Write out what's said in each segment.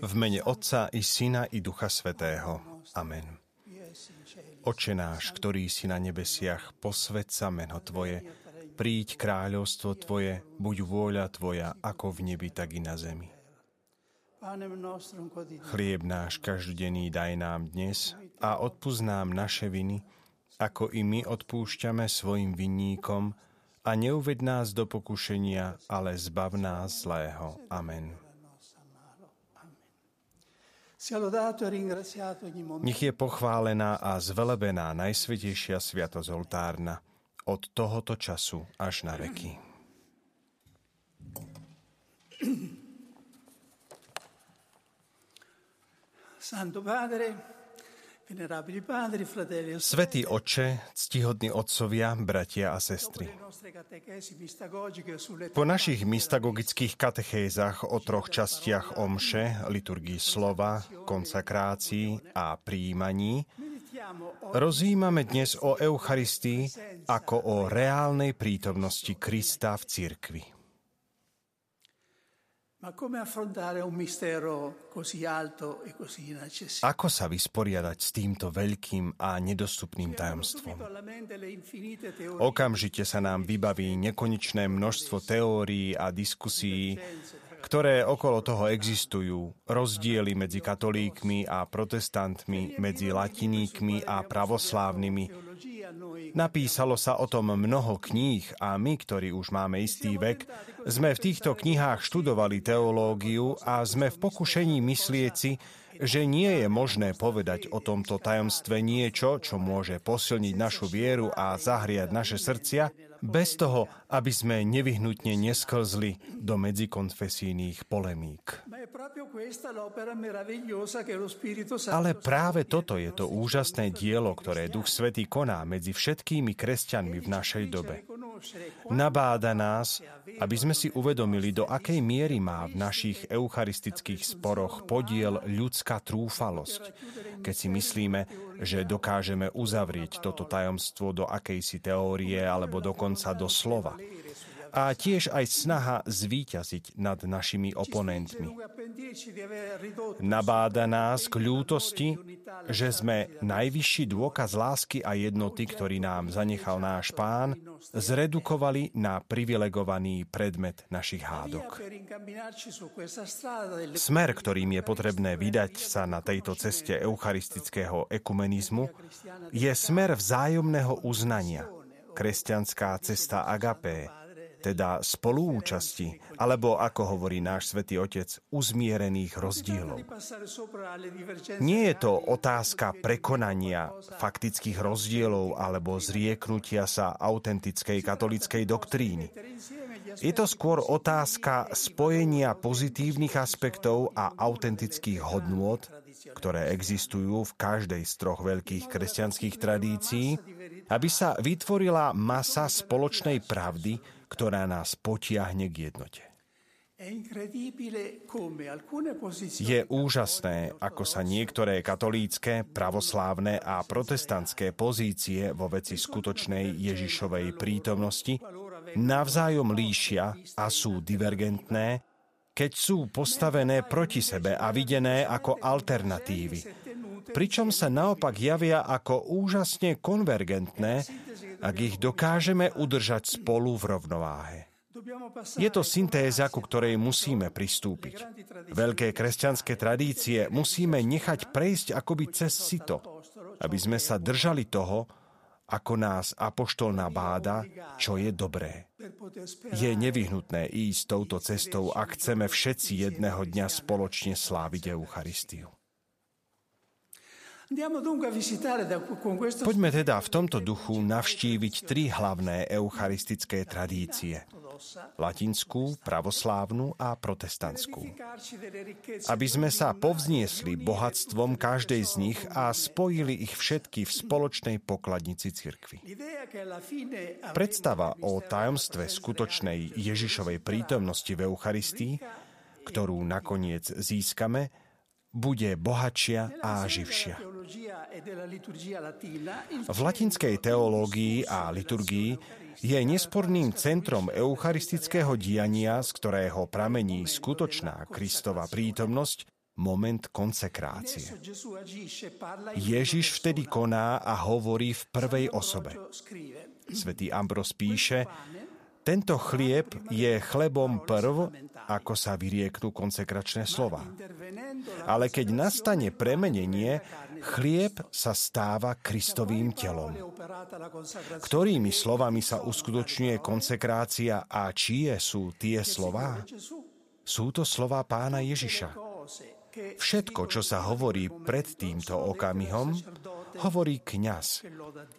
V mene Otca i Syna i Ducha Svetého. Amen. Oče náš, ktorý si na nebesiach, posved sa meno Tvoje, príď kráľovstvo Tvoje, buď vôľa Tvoja, ako v nebi, tak i na zemi. Chlieb náš každodenný daj nám dnes a odpúsť nám naše viny, ako i my odpúšťame svojim vinníkom, a neuved nás do pokušenia, ale zbav nás zlého. Amen. Nech je pochválená a zvelebená Najsvetejšia Sviatosť oltárna od tohoto času až na veky. Santo Padre, Svetý oče, ctihodní otcovia, bratia a sestry. Po našich mystagogických katechézach o troch častiach omše, liturgii slova, konsakrácii a príjmaní, rozjímame dnes o Eucharistii ako o reálnej prítomnosti Krista v cirkvi. E Ako sa vysporiadať s týmto veľkým a nedostupným tajomstvom? Okamžite sa nám vybaví nekonečné množstvo teórií a diskusí, ktoré okolo toho existujú, rozdiely medzi katolíkmi a protestantmi, medzi latiníkmi a pravoslávnymi, Napísalo sa o tom mnoho kníh a my, ktorí už máme istý vek, sme v týchto knihách študovali teológiu a sme v pokušení myslieť si, že nie je možné povedať o tomto tajomstve niečo, čo môže posilniť našu vieru a zahriať naše srdcia, bez toho, aby sme nevyhnutne nesklzli do medzikonfesijných polemík. Ale práve toto je to úžasné dielo, ktoré Duch Svetý koná medzi všetkými kresťanmi v našej dobe. Nabáda nás, aby sme si uvedomili, do akej miery má v našich eucharistických sporoch podiel ľudská trúfalosť, keď si myslíme, že dokážeme uzavrieť toto tajomstvo do akejsi teórie alebo dokonca do slova a tiež aj snaha zvíťaziť nad našimi oponentmi. Nabáda nás k ľútosti, že sme najvyšší dôkaz lásky a jednoty, ktorý nám zanechal náš pán, zredukovali na privilegovaný predmet našich hádok. Smer, ktorým je potrebné vydať sa na tejto ceste eucharistického ekumenizmu, je smer vzájomného uznania, kresťanská cesta agapé, teda spolúčasti, alebo ako hovorí náš svätý Otec, uzmierených rozdielov. Nie je to otázka prekonania faktických rozdielov alebo zrieknutia sa autentickej katolickej doktríny. Je to skôr otázka spojenia pozitívnych aspektov a autentických hodnôt, ktoré existujú v každej z troch veľkých kresťanských tradícií, aby sa vytvorila masa spoločnej pravdy, ktorá nás potiahne k jednote. Je úžasné, ako sa niektoré katolícke, pravoslávne a protestantské pozície vo veci skutočnej Ježišovej prítomnosti navzájom líšia a sú divergentné, keď sú postavené proti sebe a videné ako alternatívy, pričom sa naopak javia ako úžasne konvergentné ak ich dokážeme udržať spolu v rovnováhe. Je to syntéza, ku ktorej musíme pristúpiť. Veľké kresťanské tradície musíme nechať prejsť akoby cez sito, aby sme sa držali toho, ako nás apoštol nabáda, čo je dobré. Je nevyhnutné ísť touto cestou, ak chceme všetci jedného dňa spoločne sláviť Eucharistiu. Poďme teda v tomto duchu navštíviť tri hlavné eucharistické tradície. Latinskú, pravoslávnu a protestantskú. Aby sme sa povzniesli bohatstvom každej z nich a spojili ich všetky v spoločnej pokladnici cirkvy. Predstava o tajomstve skutočnej Ježišovej prítomnosti v Eucharistii, ktorú nakoniec získame, bude bohatšia a živšia. V latinskej teológii a liturgii je nesporným centrom eucharistického diania, z ktorého pramení skutočná Kristova prítomnosť, moment konsekrácie. Ježiš vtedy koná a hovorí v prvej osobe. Svetý Ambros píše, tento chlieb je chlebom prv, ako sa vyrieknú konsekračné slova. Ale keď nastane premenenie, chlieb sa stáva Kristovým telom. Ktorými slovami sa uskutočňuje konsekrácia a čie sú tie slová? Sú to slova pána Ježiša. Všetko, čo sa hovorí pred týmto okamihom, hovorí kňaz,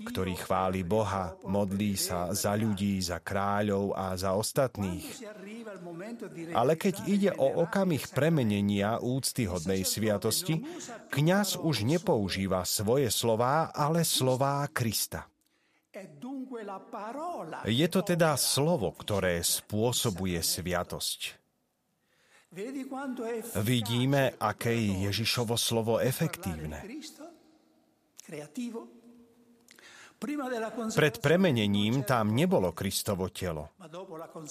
ktorý chváli Boha, modlí sa za ľudí, za kráľov a za ostatných. Ale keď ide o okamih premenenia úctyhodnej sviatosti, kňaz už nepoužíva svoje slová, ale slová Krista. Je to teda slovo, ktoré spôsobuje sviatosť. Vidíme, aké je Ježišovo slovo efektívne. Pred premenením tam nebolo Kristovo telo,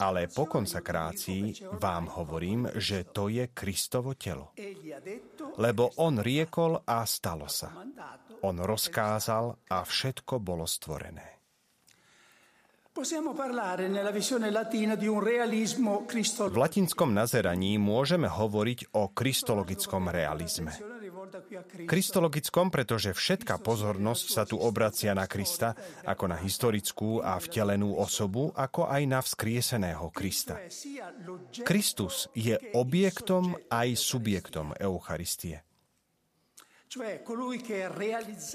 ale po konsakrácii vám hovorím, že to je Kristovo telo. Lebo on riekol a stalo sa. On rozkázal a všetko bolo stvorené. V latinskom nazeraní môžeme hovoriť o kristologickom realizme. Kristologickom, pretože všetká pozornosť sa tu obracia na Krista ako na historickú a vtelenú osobu, ako aj na vzkrieseného Krista. Kristus je objektom aj subjektom Eucharistie.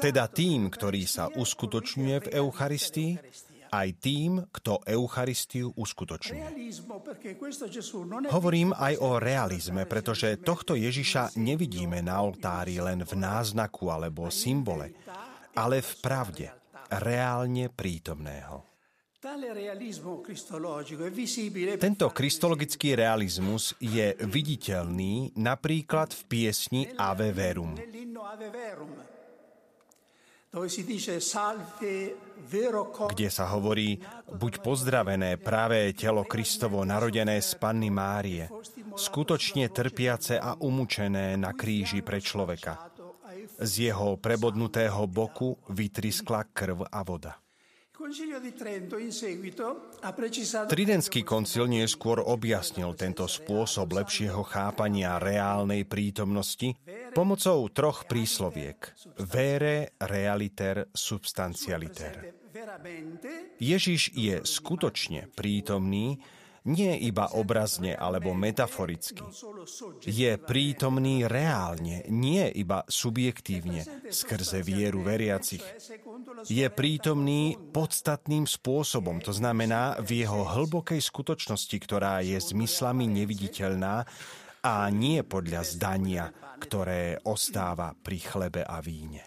Teda tým, ktorý sa uskutočňuje v Eucharistii, aj tým, kto Eucharistiu uskutočňuje. Hovorím aj o realizme, pretože tohto Ježiša nevidíme na oltári len v náznaku alebo symbole, ale v pravde, reálne prítomného. Tento kristologický realizmus je viditeľný napríklad v piesni Ave Verum. Kde sa hovorí, buď pozdravené práve telo Kristovo narodené z Panny Márie, skutočne trpiace a umúčené na kríži pre človeka. Z jeho prebodnutého boku vytriskla krv a voda. Tridentský koncil neskôr objasnil tento spôsob lepšieho chápania reálnej prítomnosti pomocou troch prísloviek. Vere, realiter, substantialiter. Ježiš je skutočne prítomný, nie iba obrazne alebo metaforicky. Je prítomný reálne, nie iba subjektívne, skrze vieru veriacich. Je prítomný podstatným spôsobom, to znamená v jeho hlbokej skutočnosti, ktorá je zmyslami neviditeľná a nie podľa zdania, ktoré ostáva pri chlebe a víne.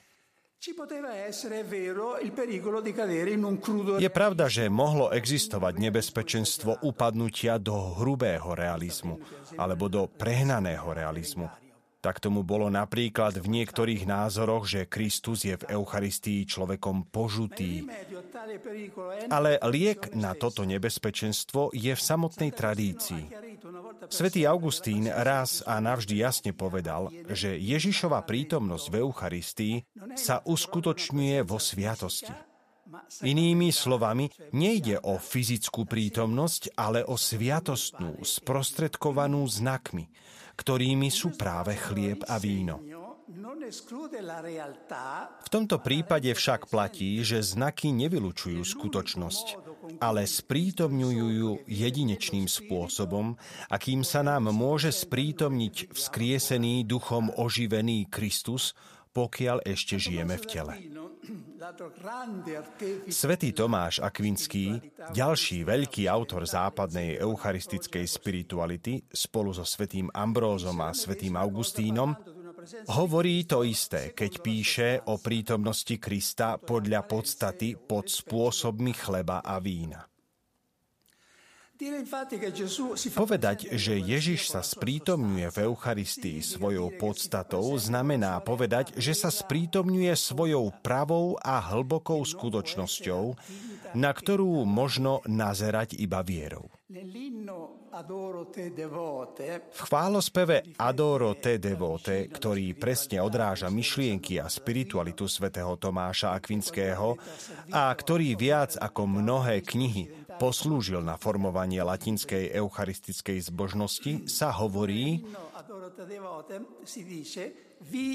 Je pravda, že mohlo existovať nebezpečenstvo upadnutia do hrubého realizmu alebo do prehnaného realizmu. Tak tomu bolo napríklad v niektorých názoroch, že Kristus je v Eucharistii človekom požutý. Ale liek na toto nebezpečenstvo je v samotnej tradícii. Svetý Augustín raz a navždy jasne povedal, že Ježišova prítomnosť v Eucharistii sa uskutočňuje vo sviatosti. Inými slovami, nejde o fyzickú prítomnosť, ale o sviatostnú, sprostredkovanú znakmi, ktorými sú práve chlieb a víno. V tomto prípade však platí, že znaky nevylučujú skutočnosť, ale sprítomňujú ju jedinečným spôsobom, akým sa nám môže sprítomniť vzkriesený duchom oživený Kristus, pokiaľ ešte žijeme v tele. Svetý Tomáš Akvinský, ďalší veľký autor západnej eucharistickej spirituality, spolu so svetým Ambrózom a svetým Augustínom, hovorí to isté, keď píše o prítomnosti Krista podľa podstaty pod spôsobmi chleba a vína. Povedať, že Ježiš sa sprítomňuje v Eucharistii svojou podstatou, znamená povedať, že sa sprítomňuje svojou pravou a hlbokou skutočnosťou, na ktorú možno nazerať iba vierou. V chválospeve Adoro te devote, ktorý presne odráža myšlienky a spiritualitu svätého Tomáša Akvinského a ktorý viac ako mnohé knihy poslúžil na formovanie latinskej eucharistickej zbožnosti, sa hovorí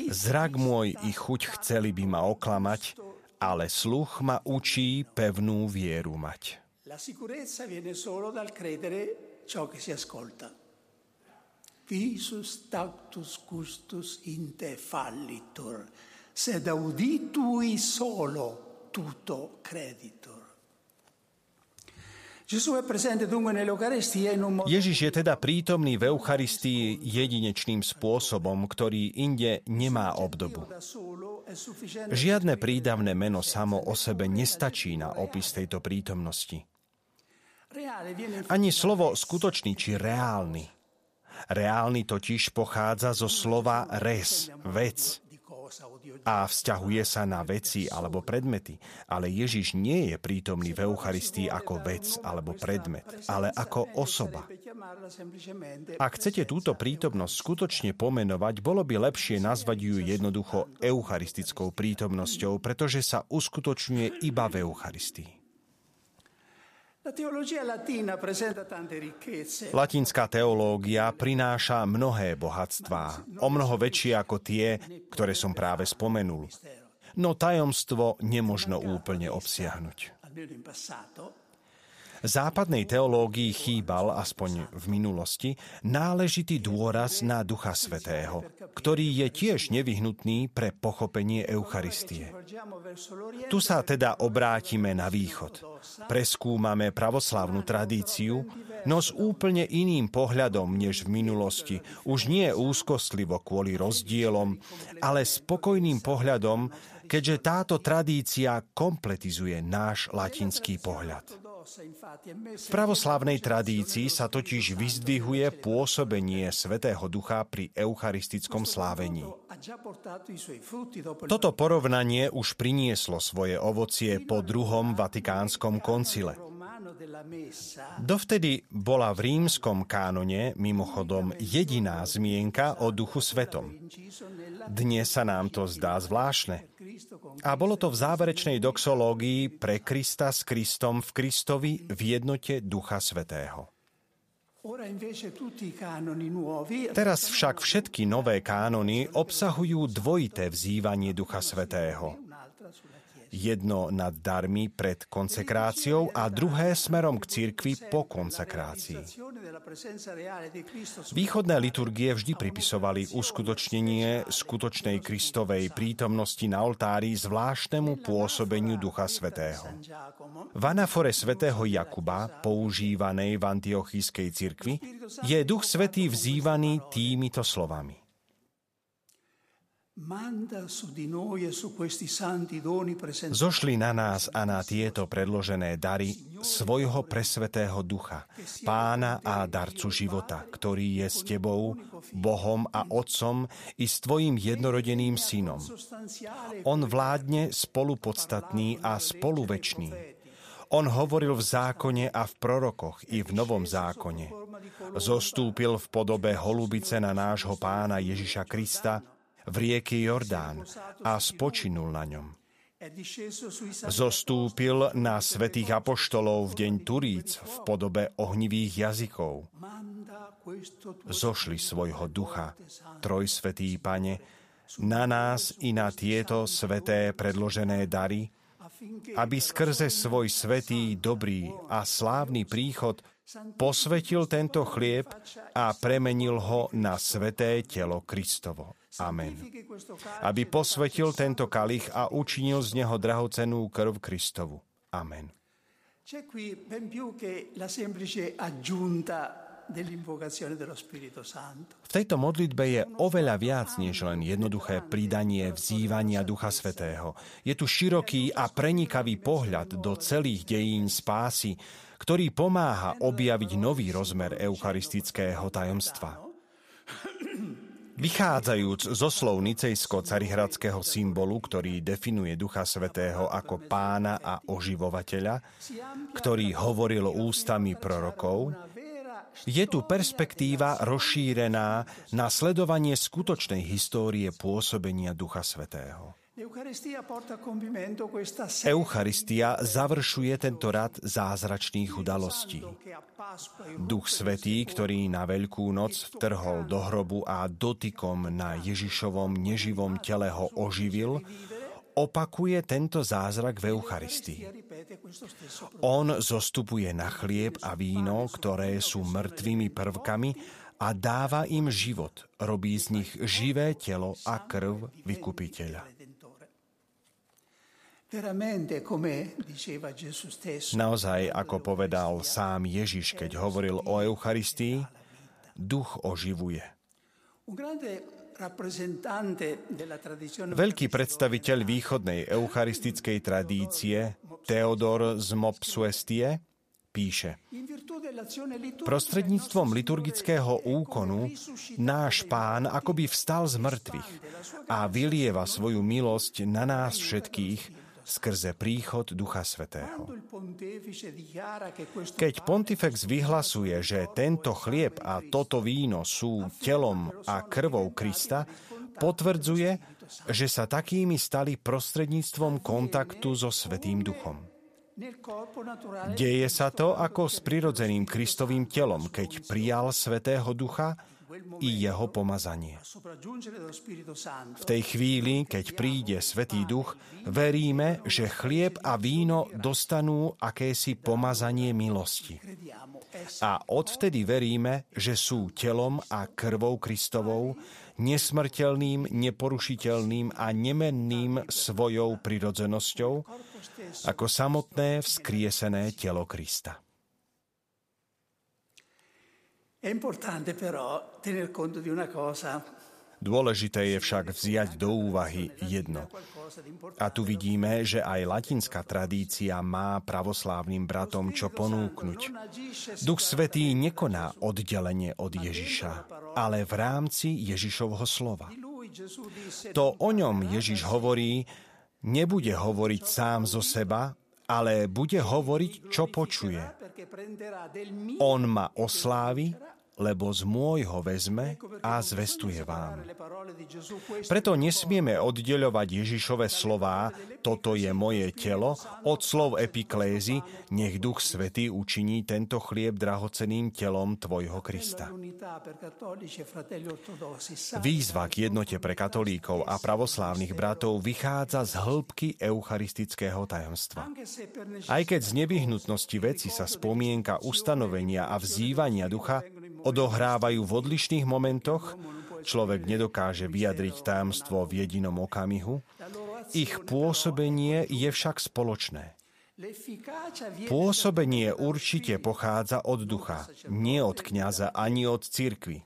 Zrak môj i chuť chceli by ma oklamať, ale sluch ma učí pevnú vieru mať. La sicurezza viene solo dal credere ciò che si ascolta. Visus tactus gustus in te fallitur, sed auditui solo tuto creditur. Ježiš je teda prítomný v Eucharistii jedinečným spôsobom, ktorý inde nemá obdobu. Žiadne prídavné meno samo o sebe nestačí na opis tejto prítomnosti. Ani slovo skutočný či reálny. Reálny totiž pochádza zo slova res, vec, a vzťahuje sa na veci alebo predmety. Ale Ježiš nie je prítomný v Eucharistii ako vec alebo predmet, ale ako osoba. Ak chcete túto prítomnosť skutočne pomenovať, bolo by lepšie nazvať ju jednoducho eucharistickou prítomnosťou, pretože sa uskutočňuje iba v Eucharistii. Latinská teológia prináša mnohé bohatstvá, o mnoho väčšie ako tie, ktoré som práve spomenul. No tajomstvo nemožno úplne obsiahnuť. Západnej teológii chýbal, aspoň v minulosti, náležitý dôraz na Ducha Svetého, ktorý je tiež nevyhnutný pre pochopenie Eucharistie. Tu sa teda obrátime na východ. Preskúmame pravoslavnú tradíciu, no s úplne iným pohľadom než v minulosti. Už nie úzkostlivo kvôli rozdielom, ale spokojným pohľadom, keďže táto tradícia kompletizuje náš latinský pohľad. V pravoslavnej tradícii sa totiž vyzdvihuje pôsobenie Svetého Ducha pri eucharistickom slávení. Toto porovnanie už prinieslo svoje ovocie po druhom Vatikánskom koncile. Dovtedy bola v rímskom kánone mimochodom jediná zmienka o Duchu Svetom. Dnes sa nám to zdá zvláštne. A bolo to v záverečnej doxológii pre Krista s Kristom v Kristovi v jednote Ducha Svetého. Teraz však všetky nové kánony obsahujú dvojité vzývanie Ducha Svetého jedno nad darmi pred konsekráciou a druhé smerom k cirkvi po konsekrácii. Východné liturgie vždy pripisovali uskutočnenie skutočnej Kristovej prítomnosti na oltári zvláštnemu pôsobeniu Ducha Svetého. V anafore svätého Jakuba, používanej v antiochískej cirkvi, je Duch Svetý vzývaný týmito slovami. Zošli na nás a na tieto predložené dary svojho presvetého ducha, pána a darcu života, ktorý je s tebou, Bohom a Otcom i s tvojim jednorodeným synom. On vládne spolupodstatný a spoluvečný. On hovoril v zákone a v prorokoch i v Novom zákone. Zostúpil v podobe holubice na nášho pána Ježiša Krista, v rieky Jordán a spočinul na ňom. Zostúpil na svetých apoštolov v deň Turíc v podobe ohnivých jazykov. Zošli svojho ducha, trojsvetý pane, na nás i na tieto sveté predložené dary, aby skrze svoj svetý, dobrý a slávny príchod posvetil tento chlieb a premenil ho na sveté telo Kristovo. Amen. Aby posvetil tento kalich a učinil z neho drahocenú krv Kristovu. Amen. V tejto modlitbe je oveľa viac než len jednoduché pridanie vzývania Ducha Svetého. Je tu široký a prenikavý pohľad do celých dejín spásy, ktorý pomáha objaviť nový rozmer eucharistického tajomstva. Vychádzajúc zo slov nicejsko-carihradského symbolu, ktorý definuje Ducha Svetého ako pána a oživovateľa, ktorý hovoril ústami prorokov, je tu perspektíva rozšírená na sledovanie skutočnej histórie pôsobenia Ducha Svetého. Eucharistia završuje tento rad zázračných udalostí. Duch Svetý, ktorý na Veľkú noc vtrhol do hrobu a dotykom na Ježišovom neživom tele ho oživil, opakuje tento zázrak v Eucharistii. On zostupuje na chlieb a víno, ktoré sú mŕtvými prvkami a dáva im život, robí z nich živé telo a krv vykupiteľa. Naozaj, ako povedal sám Ježiš, keď hovoril o Eucharistii, duch oživuje. Veľký predstaviteľ východnej eucharistickej tradície, Theodor z Mopsuestie, píše Prostredníctvom liturgického úkonu náš pán akoby vstal z mŕtvych a vylieva svoju milosť na nás všetkých, skrze príchod Ducha Svetého. Keď pontifex vyhlasuje, že tento chlieb a toto víno sú telom a krvou Krista, potvrdzuje, že sa takými stali prostredníctvom kontaktu so Svetým Duchom. Deje sa to ako s prirodzeným Kristovým telom, keď prijal Svetého Ducha i jeho pomazanie. V tej chvíli, keď príde Svetý Duch, veríme, že chlieb a víno dostanú akési pomazanie milosti. A odvtedy veríme, že sú telom a krvou Kristovou, nesmrteľným, neporušiteľným a nemenným svojou prirodzenosťou, ako samotné vzkriesené telo Krista. Dôležité je však vziať do úvahy jedno. A tu vidíme, že aj latinská tradícia má pravoslávnym bratom čo ponúknuť. Duch Svetý nekoná oddelenie od Ježiša, ale v rámci Ježišovho slova. To o ňom Ježiš hovorí, nebude hovoriť sám zo seba, ale bude hovoriť, čo počuje. On ma oslávi lebo z môjho vezme a zvestuje vám. Preto nesmieme oddeľovať Ježišove slová, toto je moje telo, od slov epiklézy, nech Duch Svetý učiní tento chlieb drahoceným telom Tvojho Krista. Výzva k jednote pre katolíkov a pravoslávnych bratov vychádza z hĺbky eucharistického tajomstva. Aj keď z nevyhnutnosti veci sa spomienka ustanovenia a vzývania ducha odohrávajú v odlišných momentoch, človek nedokáže vyjadriť tajomstvo v jedinom okamihu, ich pôsobenie je však spoločné. Pôsobenie určite pochádza od ducha, nie od kňaza ani od cirkvy.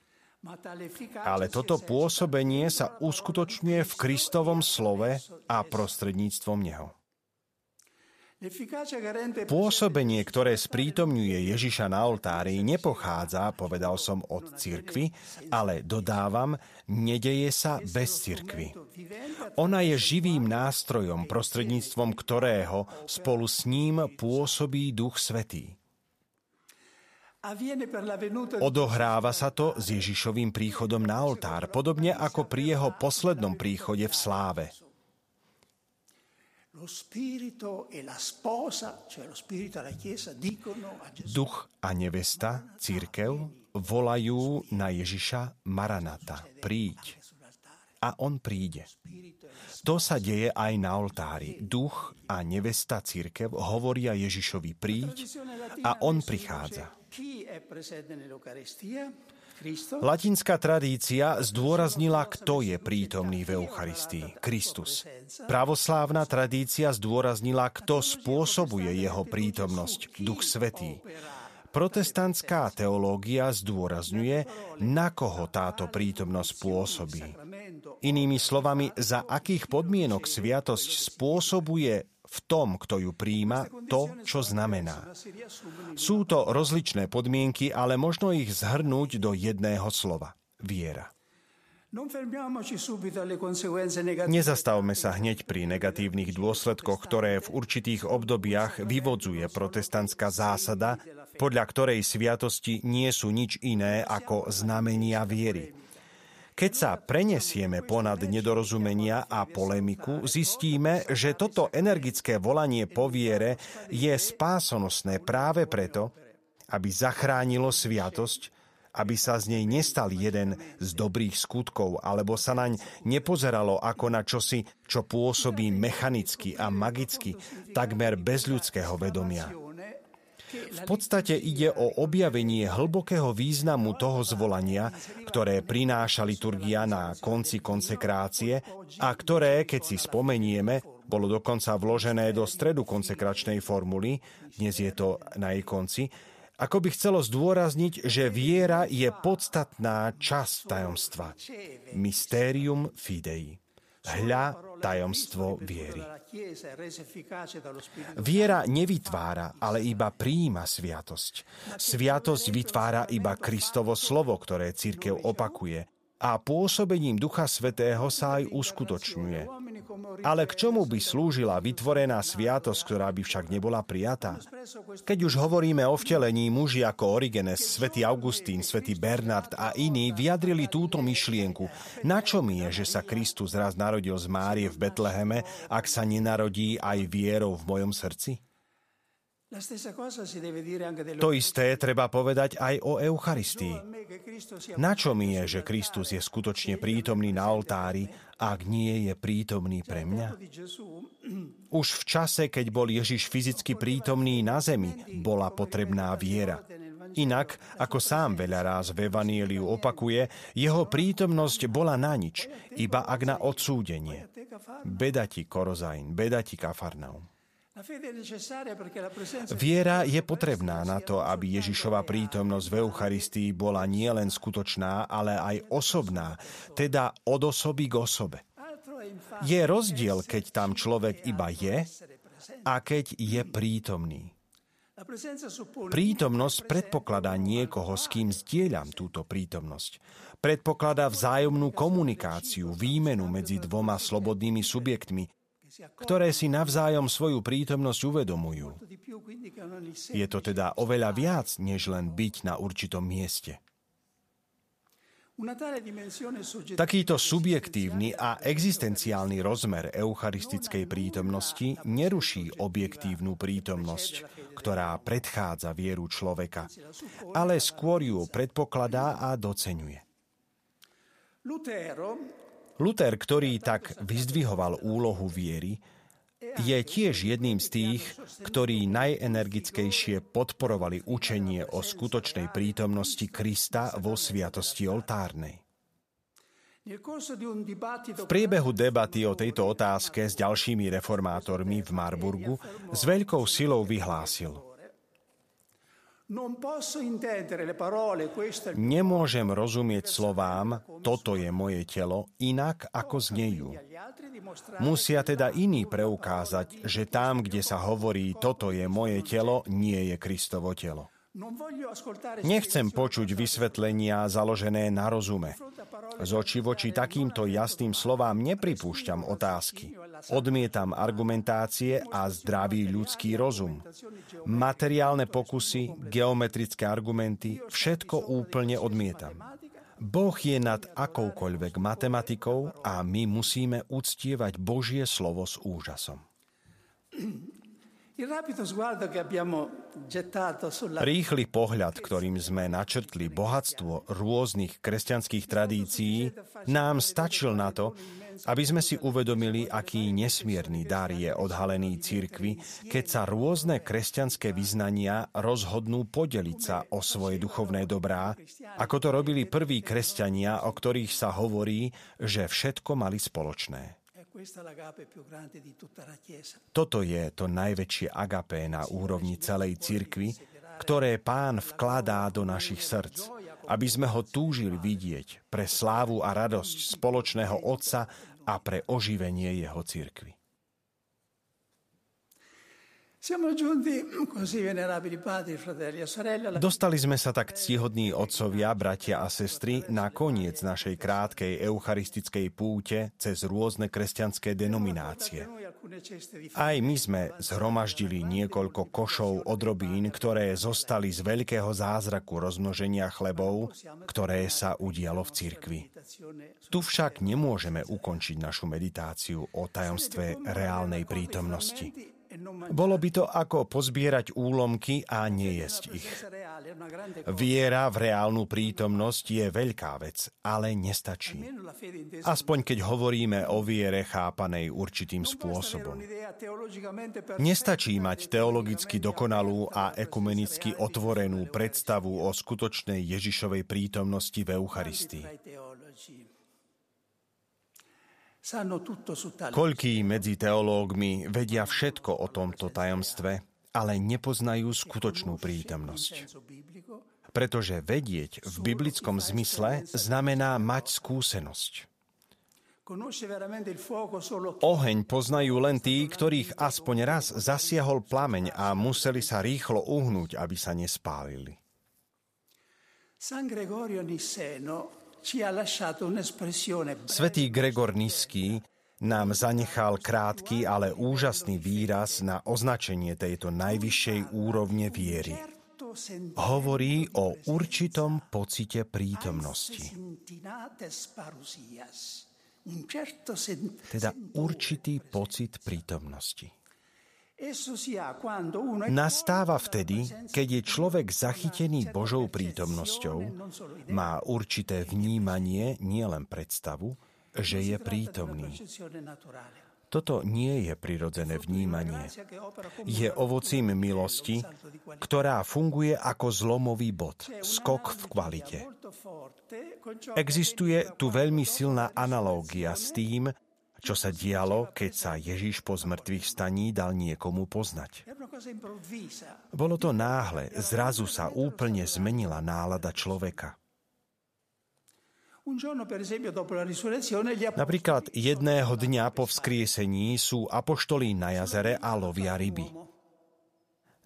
Ale toto pôsobenie sa uskutočňuje v Kristovom slove a prostredníctvom neho. Pôsobenie, ktoré sprítomňuje Ježiša na oltári, nepochádza, povedal som, od cirkvy, ale dodávam, nedeje sa bez cirkvy. Ona je živým nástrojom, prostredníctvom ktorého spolu s ním pôsobí Duch Svetý. Odohráva sa to s Ježišovým príchodom na oltár, podobne ako pri jeho poslednom príchode v sláve. Duch a nevesta, církev, volajú na Ježiša Maranata, príď. A on príde. To sa deje aj na oltári. Duch a nevesta církev hovoria Ježišovi príď a on prichádza. Latinská tradícia zdôraznila, kto je prítomný v Eucharistii. Kristus. Pravoslávna tradícia zdôraznila, kto spôsobuje jeho prítomnosť. Duch Svetý. Protestantská teológia zdôrazňuje, na koho táto prítomnosť pôsobí. Inými slovami, za akých podmienok sviatosť spôsobuje v tom, kto ju príjima, to, čo znamená. Sú to rozličné podmienky, ale možno ich zhrnúť do jedného slova. Viera. Nezastavme sa hneď pri negatívnych dôsledkoch, ktoré v určitých obdobiach vyvodzuje protestantská zásada, podľa ktorej sviatosti nie sú nič iné ako znamenia viery. Keď sa prenesieme ponad nedorozumenia a polemiku, zistíme, že toto energické volanie po viere je spásonosné práve preto, aby zachránilo sviatosť, aby sa z nej nestal jeden z dobrých skutkov, alebo sa naň nepozeralo ako na čosi, čo pôsobí mechanicky a magicky, takmer bez ľudského vedomia. V podstate ide o objavenie hlbokého významu toho zvolania, ktoré prináša liturgia na konci konsekrácie a ktoré, keď si spomenieme, bolo dokonca vložené do stredu konsekračnej formuly, dnes je to na jej konci, ako by chcelo zdôrazniť, že viera je podstatná časť tajomstva. Mysterium fidei. Hľa tajomstvo viery. Viera nevytvára, ale iba prijíma sviatosť. Sviatosť vytvára iba Kristovo slovo, ktoré církev opakuje a pôsobením Ducha Svetého sa aj uskutočňuje. Ale k čomu by slúžila vytvorená sviatosť, ktorá by však nebola prijatá? Keď už hovoríme o vtelení, muži ako Origenes, svätý Augustín, svätý Bernard a iní vyjadrili túto myšlienku. Na čo mi je, že sa Kristus raz narodil z Márie v Betleheme, ak sa nenarodí aj vierou v mojom srdci? To isté treba povedať aj o Eucharistii. Na čo mi je, že Kristus je skutočne prítomný na oltári, ak nie je prítomný pre mňa? Už v čase, keď bol Ježiš fyzicky prítomný na zemi, bola potrebná viera. Inak, ako sám veľa ráz v Evanieliu opakuje, jeho prítomnosť bola na nič, iba ak na odsúdenie. Beda ti, Korozain, beda ti, Kafarnaum. Viera je potrebná na to, aby Ježišova prítomnosť v Eucharistii bola nielen skutočná, ale aj osobná, teda od osoby k osobe. Je rozdiel, keď tam človek iba je a keď je prítomný. Prítomnosť predpokladá niekoho, s kým zdieľam túto prítomnosť. Predpokladá vzájomnú komunikáciu, výmenu medzi dvoma slobodnými subjektmi, ktoré si navzájom svoju prítomnosť uvedomujú. Je to teda oveľa viac, než len byť na určitom mieste. Takýto subjektívny a existenciálny rozmer eucharistickej prítomnosti neruší objektívnu prítomnosť, ktorá predchádza vieru človeka, ale skôr ju predpokladá a doceňuje. Luther, ktorý tak vyzdvihoval úlohu viery, je tiež jedným z tých, ktorí najenergickejšie podporovali učenie o skutočnej prítomnosti Krista vo sviatosti oltárnej. V priebehu debaty o tejto otázke s ďalšími reformátormi v Marburgu s veľkou silou vyhlásil – Nemôžem rozumieť slovám, toto je moje telo, inak ako znejú. Musia teda iní preukázať, že tam, kde sa hovorí, toto je moje telo, nie je Kristovo telo. Nechcem počuť vysvetlenia založené na rozume. Z oči voči takýmto jasným slovám nepripúšťam otázky. Odmietam argumentácie a zdravý ľudský rozum. Materiálne pokusy, geometrické argumenty, všetko úplne odmietam. Boh je nad akoukoľvek matematikou a my musíme uctievať Božie slovo s úžasom. Rýchly pohľad, ktorým sme načrtli bohatstvo rôznych kresťanských tradícií, nám stačil na to, aby sme si uvedomili, aký nesmierny dar je odhalený cirkvi, keď sa rôzne kresťanské vyznania rozhodnú podeliť sa o svoje duchovné dobrá, ako to robili prví kresťania, o ktorých sa hovorí, že všetko mali spoločné. Toto je to najväčšie agapé na úrovni celej cirkvi, ktoré pán vkladá do našich srdc, aby sme ho túžili vidieť pre slávu a radosť spoločného Otca a pre oživenie jeho cirkvy. E Dostali sme sa tak ctihodní otcovia, bratia a sestry na koniec našej krátkej eucharistickej púte cez rôzne kresťanské denominácie. Aj my sme zhromaždili niekoľko košov odrobín, ktoré zostali z veľkého zázraku rozmnoženia chlebov, ktoré sa udialo v cirkvi. Tu však nemôžeme ukončiť našu meditáciu o tajomstve reálnej prítomnosti. Bolo by to ako pozbierať úlomky a nejesť ich. Viera v reálnu prítomnosť je veľká vec, ale nestačí. Aspoň keď hovoríme o viere chápanej určitým spôsobom. Nestačí mať teologicky dokonalú a ekumenicky otvorenú predstavu o skutočnej Ježišovej prítomnosti v Eucharistii. Koľký medzi teológmi vedia všetko o tomto tajomstve, ale nepoznajú skutočnú prítomnosť. Pretože vedieť v biblickom zmysle znamená mať skúsenosť. Oheň poznajú len tí, ktorých aspoň raz zasiahol plameň a museli sa rýchlo uhnúť, aby sa nespálili. San Gregorio Nisseno Svetý Gregor Nisky nám zanechal krátky, ale úžasný výraz na označenie tejto najvyššej úrovne viery. Hovorí o určitom pocite prítomnosti. Teda určitý pocit prítomnosti. Nastáva vtedy, keď je človek zachytený Božou prítomnosťou, má určité vnímanie, nielen predstavu, že je prítomný. Toto nie je prirodzené vnímanie. Je ovocím milosti, ktorá funguje ako zlomový bod, skok v kvalite. Existuje tu veľmi silná analógia s tým, čo sa dialo, keď sa Ježiš po zmrtvých staní dal niekomu poznať. Bolo to náhle, zrazu sa úplne zmenila nálada človeka. Napríklad jedného dňa po vzkriesení sú apoštolí na jazere a lovia ryby.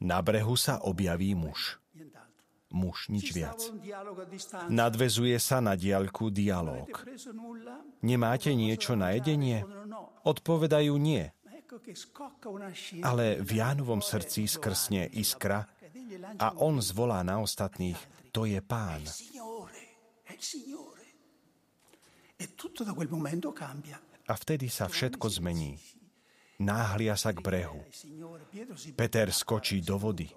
Na brehu sa objaví muž muž, nič viac. Nadvezuje sa na diaľku dialóg. Nemáte niečo na jedenie? Odpovedajú nie. Ale v Jánovom srdci skrsne iskra a on zvolá na ostatných, to je pán. A vtedy sa všetko zmení. Náhlia sa k brehu. Peter skočí do vody.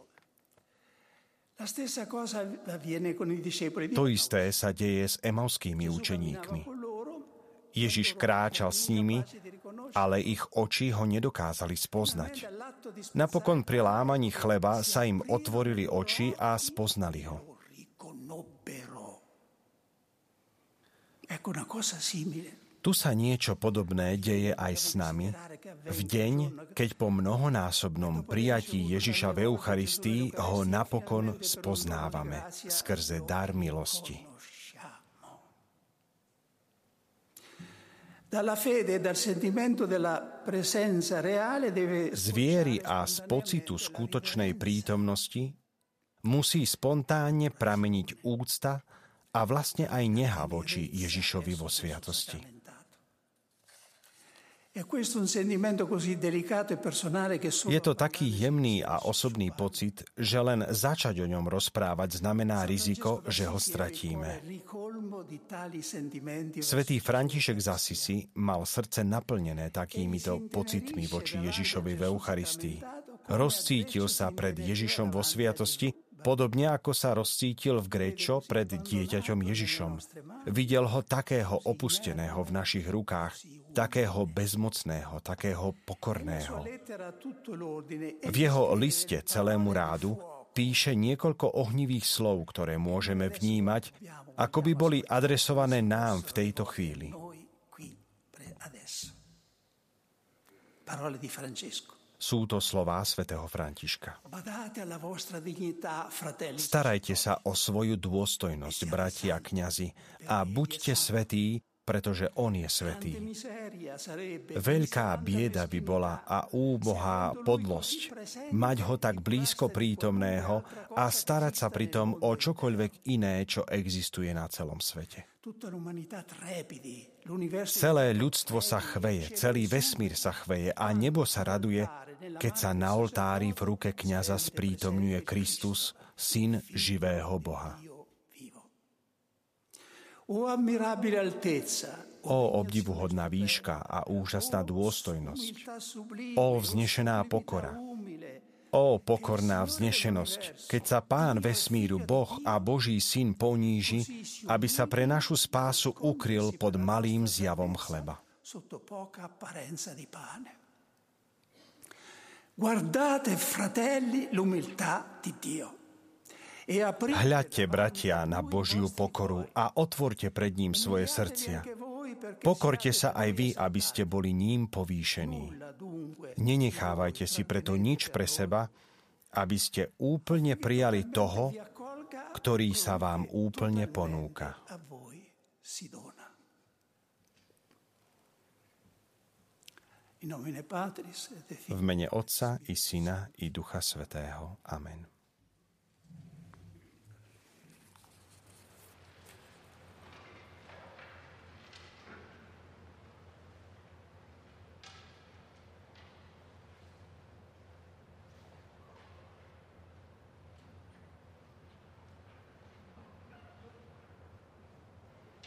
To isté sa deje s emauskými učeníkmi. Ježiš kráčal s nimi, ale ich oči ho nedokázali spoznať. Napokon pri lámaní chleba sa im otvorili oči a spoznali ho. Ecco una cosa simile. Tu sa niečo podobné deje aj s nami v deň, keď po mnohonásobnom prijatí Ježiša v Eucharistii ho napokon spoznávame skrze dar milosti. Z viery a z pocitu skutočnej prítomnosti musí spontánne prameniť úcta a vlastne aj neha voči Ježišovi vo sviatosti. E Je to taký jemný a osobný pocit, že len začať o ňom rozprávať znamená riziko, že ho stratíme. Svetý František z Asisi mal srdce naplnené takýmito pocitmi voči Ježišovi v Eucharistii. Rozcítil sa pred Ježišom vo sviatosti Podobne ako sa rozcítil v Gréčo pred dieťaťom Ježišom. Videl ho takého opusteného v našich rukách, takého bezmocného, takého pokorného. V jeho liste celému rádu píše niekoľko ohnivých slov, ktoré môžeme vnímať, ako by boli adresované nám v tejto chvíli. Sú to slová svätého Františka. Starajte sa o svoju dôstojnosť, bratia a kňazi, a buďte svetí, pretože On je svetý. Veľká bieda by bola a úbohá podlosť mať ho tak blízko prítomného a starať sa pritom o čokoľvek iné, čo existuje na celom svete. Celé ľudstvo sa chveje, celý vesmír sa chveje a nebo sa raduje, keď sa na oltári v ruke kniaza sprítomňuje Kristus, syn živého Boha. O obdivuhodná výška a úžasná dôstojnosť. O vznešená pokora. O pokorná vznešenosť, keď sa Pán vesmíru, Boh a Boží syn poníži, aby sa pre našu spásu ukryl pod malým zjavom chleba. Guardate, fratelli, l'umiltà di Dio. Hľadte, bratia, na Božiu pokoru a otvorte pred ním svoje srdcia. Pokorte sa aj vy, aby ste boli ním povýšení. Nenechávajte si preto nič pre seba, aby ste úplne prijali toho, ktorý sa vám úplne ponúka. V mene Otca i Syna i Ducha Svetého. Amen.